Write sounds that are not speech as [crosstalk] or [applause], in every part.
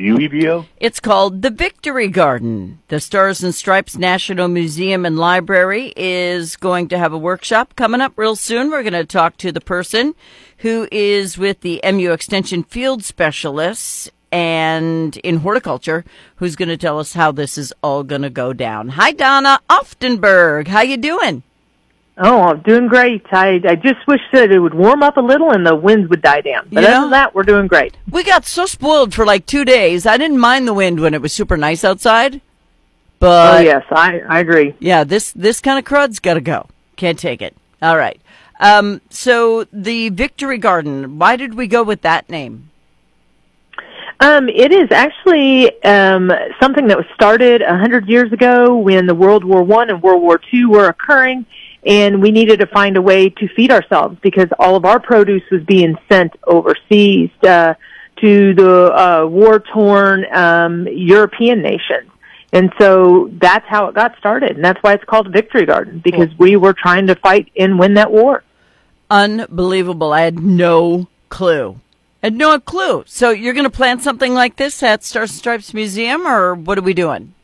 UEBO? It's called the Victory Garden. The Stars and Stripes National Museum and Library is going to have a workshop coming up real soon. We're going to talk to the person who is with the MU Extension Field Specialists and in horticulture who's going to tell us how this is all going to go down. Hi Donna Aufedenberg. How you doing? Oh, I'm doing great. I I just wish that it would warm up a little and the winds would die down. But You other than that, we're doing great. We got so spoiled for like 2 days. I didn't mind the wind when it was super nice outside. But oh yes, I I agree. Yeah, this this kind of crud's got to go. Can't take it. All right. Um, so the Victory Garden. Why did we go with that name? Um, it is actually um, something that was started a hundred years ago when the World War One and World War Two were occurring, and we needed to find a way to feed ourselves because all of our produce was being sent overseas uh, to the uh, war-torn um, European nations. And so that's how it got started, and that's why it's called Victory Garden because we were trying to fight and win that war. Unbelievable. I had no clue. Had no clue. So you're going to plant something like this at Stars and Stripes Museum, or what are we doing?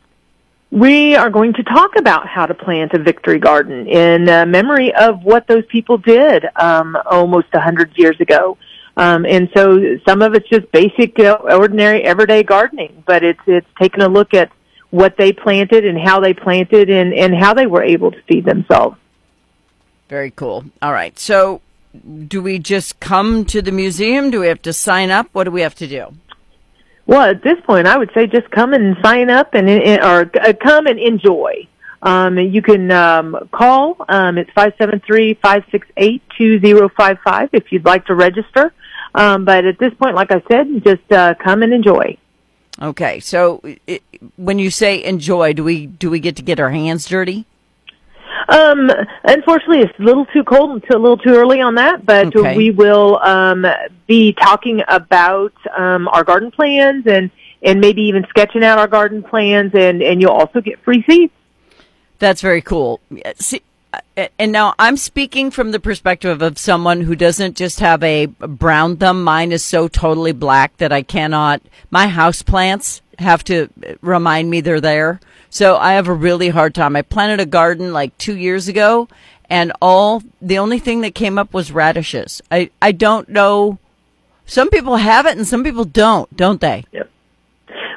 We are going to talk about how to plant a victory garden in uh, memory of what those people did um, almost a hundred years ago. Um, and so some of it's just basic, ordinary, everyday gardening, but it's it's taking a look at what they planted and how they planted and, and how they were able to feed themselves. Very cool. All right. So do we just come to the museum? Do we have to sign up? What do we have to do? Well, at this point, I would say just come and sign up and or uh, come and enjoy. Um, you can um, call. Um, it's five seven three five six eight two zero five five if you'd like to register. Um, but at this point, like I said, just uh, come and enjoy. Okay. So it, when you say enjoy, do we do we get to get our hands dirty? Um, unfortunately, it's a little too cold and a little too early on that, but Okay. we will um, be talking about um, our garden plans and and maybe even sketching out our garden plans, and and you'll also get free seeds. That's very cool. See, uh, and now I'm speaking from the perspective of someone who doesn't just have a brown thumb. Mine is so totally black that I cannot. My house plants have to remind me they're there. So I have a really hard time. I planted a garden like two years ago, and all the only thing that came up was radishes. I I don't know. Some people have it, and some people don't, don't they?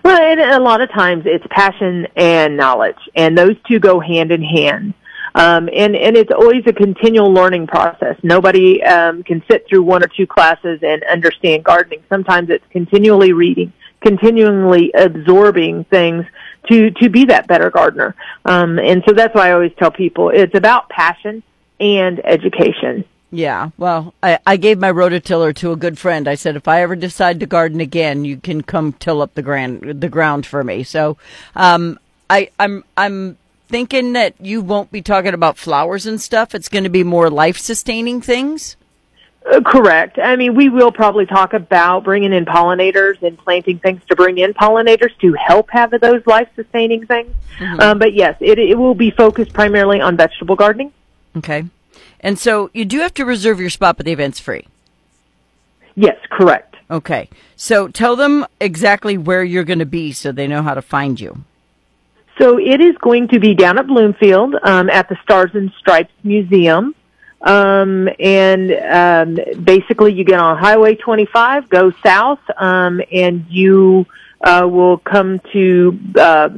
Well, and a lot of times it's passion and knowledge, and those two go hand in hand. Um, and and it's always a continual learning process. Nobody um, can sit through one or two classes and understand gardening. Sometimes it's continually reading, continually absorbing things to to be that better gardener. Um, and so that's why I always tell people it's about passion and education. Yeah, well, I, I gave my rototiller to a good friend. I said, if I ever decide to garden again, you can come till up the ground, the ground for me. So, um, I, I'm, I'm thinking that you won't be talking about flowers and stuff. It's going to be more life sustaining things. Uh, correct. I mean, we will probably talk about bringing in pollinators and planting things to bring in pollinators to help have those life-sustaining things. Um, but yes, it, it will be focused primarily on vegetable gardening. Okay. And so you do have to reserve your spot, but the event's free. Yes, correct. Okay. So tell them exactly where you're going to be so they know how to find you. So it is going to be down at Bloomfield um, at the Stars and Stripes Museum. Um, and um, basically, you get on Highway 25, go south, um, and you uh, will come to uh,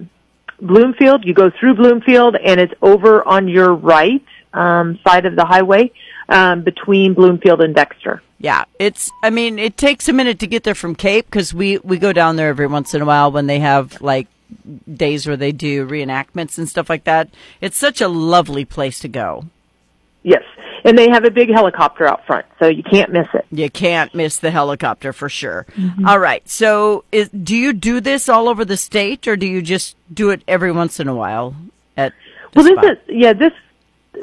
Bloomfield. You go through Bloomfield, and it's over on your right um, side of the highway um, between Bloomfield and Dexter. Yeah, it's. I mean, it takes a minute to get there from Cape because we we go down there every once in a while when they have like days where they do reenactments and stuff like that. It's such a lovely place to go. Yes, and they have a big helicopter out front, so you can't miss it. You can't miss the helicopter for sure. All right. So, is, do you do this all over the state, or do you just do it every once in a while? At the Well, this spot? is yeah. This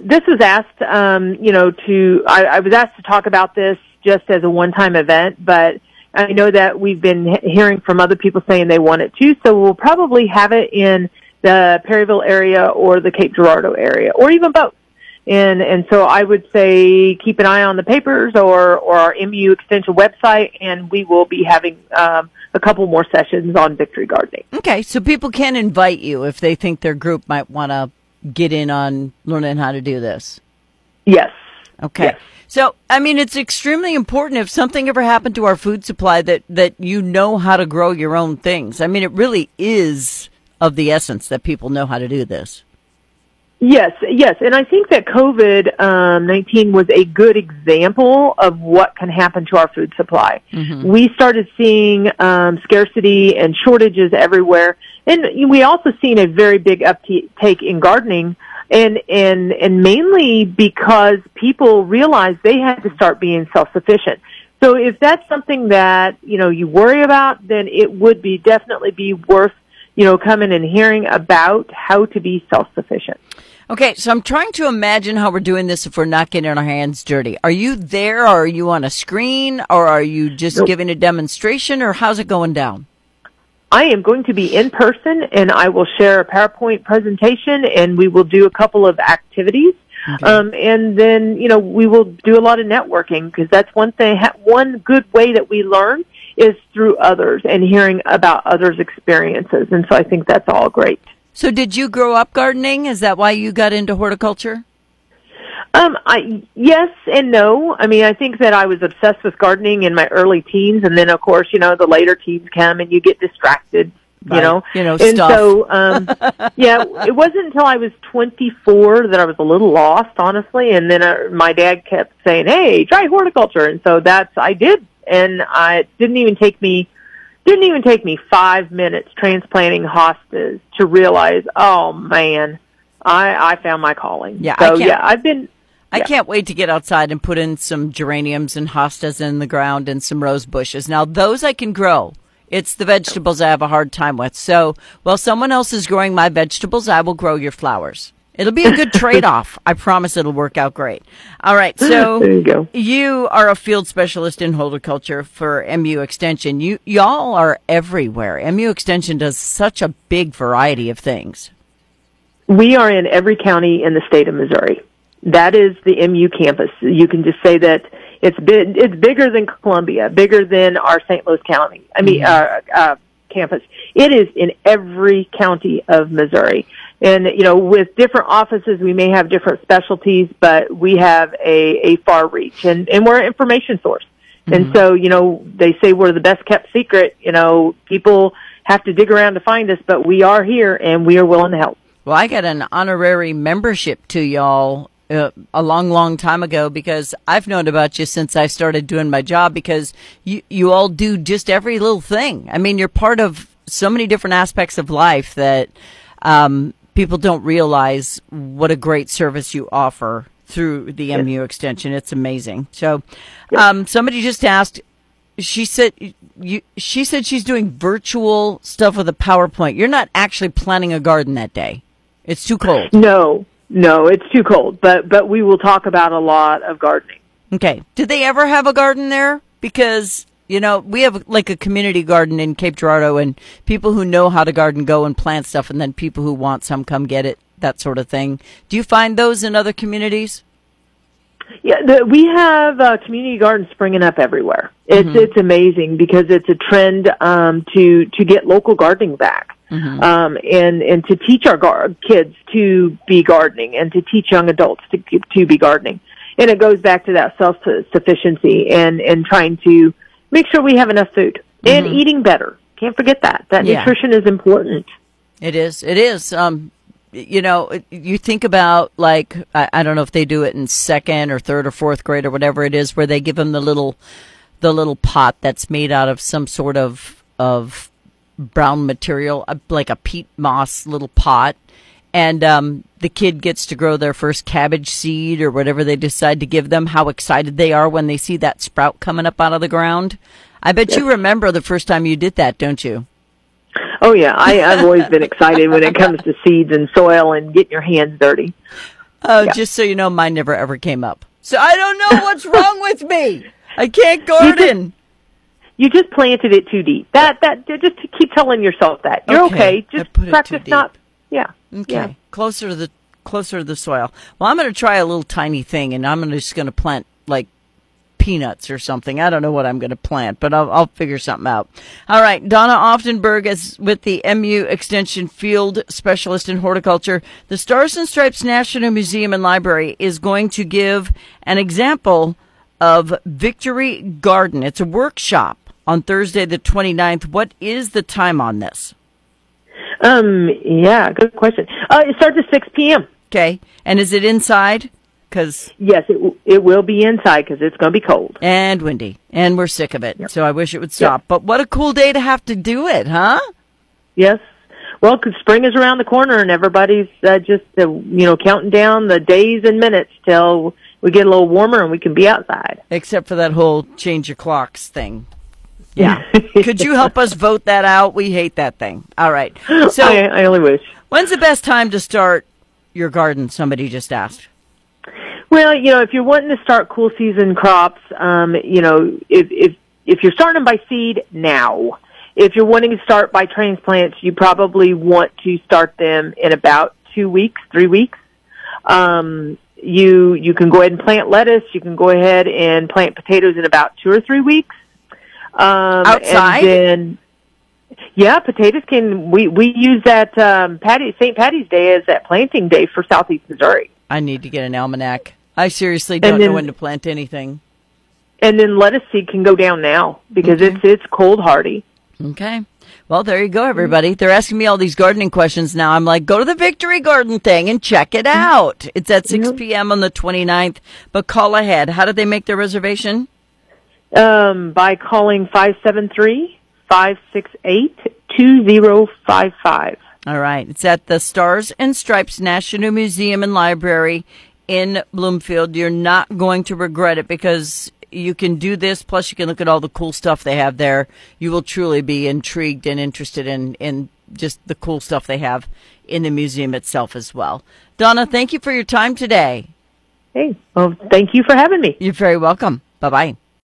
this was asked, um, you know, to I, I was asked to talk about this just as a one-time event, but I know that we've been hearing from other people saying they want it too. So we'll probably have it in the Perryville area or the Cape Girardeau area, or even both. And and so I would say keep an eye on the papers or or our MU Extension website, and we will be having um, a couple more sessions on victory gardening. Okay, so people can invite you if they think their group might want to get in on learning how to do this. Yes. Okay. Yes. So, I mean, it's extremely important if something ever happened to our food supply that, that you know how to grow your own things. I mean, it really is of the essence that people know how to do this. Yes, yes, and I think that COVID um, nineteen was a good example of what can happen to our food supply. Mm-hmm. We started seeing um, scarcity and shortages everywhere, and we also seen a very big uptake in gardening, and and and mainly because people realized they had to start being self sufficient. So if that's something that you know you worry about, then it would be definitely be worth you know coming and hearing about how to be self sufficient. Okay, so I'm trying to imagine how we're doing this if we're not getting our hands dirty. Are you there, or are you on a screen, or are you just nope. giving a demonstration, or how's it going down? I am going to be in person, and I will share a PowerPoint presentation, and we will do a couple of activities. Okay. Um, and then, you know, we will do a lot of networking because that's one thing, one good way that we learn is through others and hearing about others' experiences. And so I think that's all great. So, did you grow up gardening? Is that why you got into horticulture? Um, I yes and no. I mean, I think that I was obsessed with gardening in my early teens, and then of course, you know, the later teens come and you get distracted. You right. know, you know, and stuff. so um, [laughs] yeah, it wasn't until I was 24 that I was a little lost, honestly. And then uh, my dad kept saying, "Hey, try horticulture," and so that's I did, and I it didn't even take me didn't even take me five minutes transplanting hostas to realize, oh man, I I found my calling. Yeah, so yeah, I've been. I can't wait to get outside and put in some geraniums and hostas in the ground and some rose bushes. Now those I can grow. It's the vegetables I have a hard time with. So while someone else is growing my vegetables, I will grow your flowers. It'll be a good trade off. I promise it'll work out great. All right. So [laughs] there you go. You are a field specialist in horticulture for MU Extension. You y'all are everywhere. MU Extension does such a big variety of things. We are in every county in the state of Missouri. That is the MU campus. You can just say that it's big, it's bigger than Columbia, bigger than our St. Louis County. I mean, mm-hmm. uh, uh, campus. It is in every county of Missouri. And, you know, with different offices, we may have different specialties, but we have a, a far reach and, and we're an information source. Mm-hmm. And so, you know, they say we're the best kept secret. You know, people have to dig around to find us, but we are here and we are willing to help. Well, I got an honorary membership to y'all uh, a long, long time ago because I've known about you since I started doing my job because you, you all do just every little thing. I mean, you're part of so many different aspects of life that, um, people don't realize what a great service you offer through the yes. MU extension. It's amazing. So, um, somebody just asked. She said you. She said she's doing virtual stuff with a PowerPoint. You're not actually planting a garden that day. It's too cold. No, no, it's too cold. But but we will talk about a lot of gardening. Okay. Did they ever have a garden there? Because you know, we have like a community garden in Cape Girardeau, and people who know how to garden go and plant stuff, and then people who want some come get it, that sort of thing. Do you find those in other communities? Yeah, the, we have uh, community gardens springing up everywhere. It's mm-hmm. it's amazing because it's a trend um, to to get local gardening back, mm-hmm. um, and and to teach our gar- kids to be gardening, and to teach young adults to to be gardening. And it goes back to that self sufficiency and and trying to make sure we have enough food and mm-hmm. eating better. Can't forget that. That yeah. nutrition is important. It is. It is. Um, you know, you think about like I, I, don't know if they do it in second or third or fourth grade or whatever it is, where they give them the little, the little pot that's made out of some sort of of brown material, like a peat moss little pot, and um, the kid gets to grow their first cabbage seed or whatever they decide to give them, how excited they are when they see that sprout coming up out of the ground. I bet you remember the first time you did that, don't you? Oh yeah, I, I've always been excited when it comes to seeds and soil and getting your hands dirty. Oh, yeah. just so you know, mine never ever came up. So I don't know what's [laughs] wrong with me. I can't garden. You just, planted it too deep. That that just keep telling yourself that you're okay. okay. Just practice not. Yeah. Okay. Yeah. Closer to the closer to the soil. Well, I'm going to try a little tiny thing, and I'm just going to plant like peanuts or something. I don't know what I'm going to plant, but I'll, I'll figure something out. All right. Donna Aufedenberg is with the MU Extension Field Specialist in Horticulture. The Stars and Stripes National Museum and Library is going to give an example of Victory Garden. It's a workshop on Thursday, the 29th. What is the time on this? Um, yeah, good question. Uh, it starts at 6 p.m. Okay. And is it inside? Cause yes, it it will be inside because it's going to be cold and windy, and we're sick of it. Yep. So I wish it would stop. Yep. But what a cool day to have to do it, huh? Yes. Well, cause spring is around the corner, and everybody's uh, just uh, you know counting down the days and minutes till we get a little warmer and we can be outside. Except for that whole change your clocks thing. Yeah. [laughs] Could you help us vote that out? We hate that thing. All right. So I, I only wish. When's the best time to start your garden? Somebody just asked. Well, you know, if you're wanting to start cool season crops, um, you know, if if if you're starting by seed now, if you're wanting to start by transplants, you probably want to start them in about two weeks, three weeks. Um, you you can go ahead and plant lettuce. You can go ahead and plant potatoes in about two or three weeks. Um, Outside. And then, yeah, potatoes can. We we use that um, Patty St. Patty's Day as that planting day for Southeast Missouri. I need to get an almanac. I seriously don't then, know when to plant anything. And then lettuce seed can go down now because okay. it's it's cold hardy. Okay. Well, there you go, everybody. They're asking me all these gardening questions now. I'm like, go to the Victory Garden thing and check it out. It's at 6 p.m. on the 29th, but call ahead. How did they make their reservation? Um, by calling 573 568 2055. All right. It's at the Stars and Stripes National Museum and Library in Bloomfield. You're not going to regret it because you can do this. Plus, you can look at all the cool stuff they have there. You will truly be intrigued and interested in, in just the cool stuff they have in the museum itself as well. Donna, thank you for your time today. Hey, well, thank you for having me. You're very welcome. Bye bye.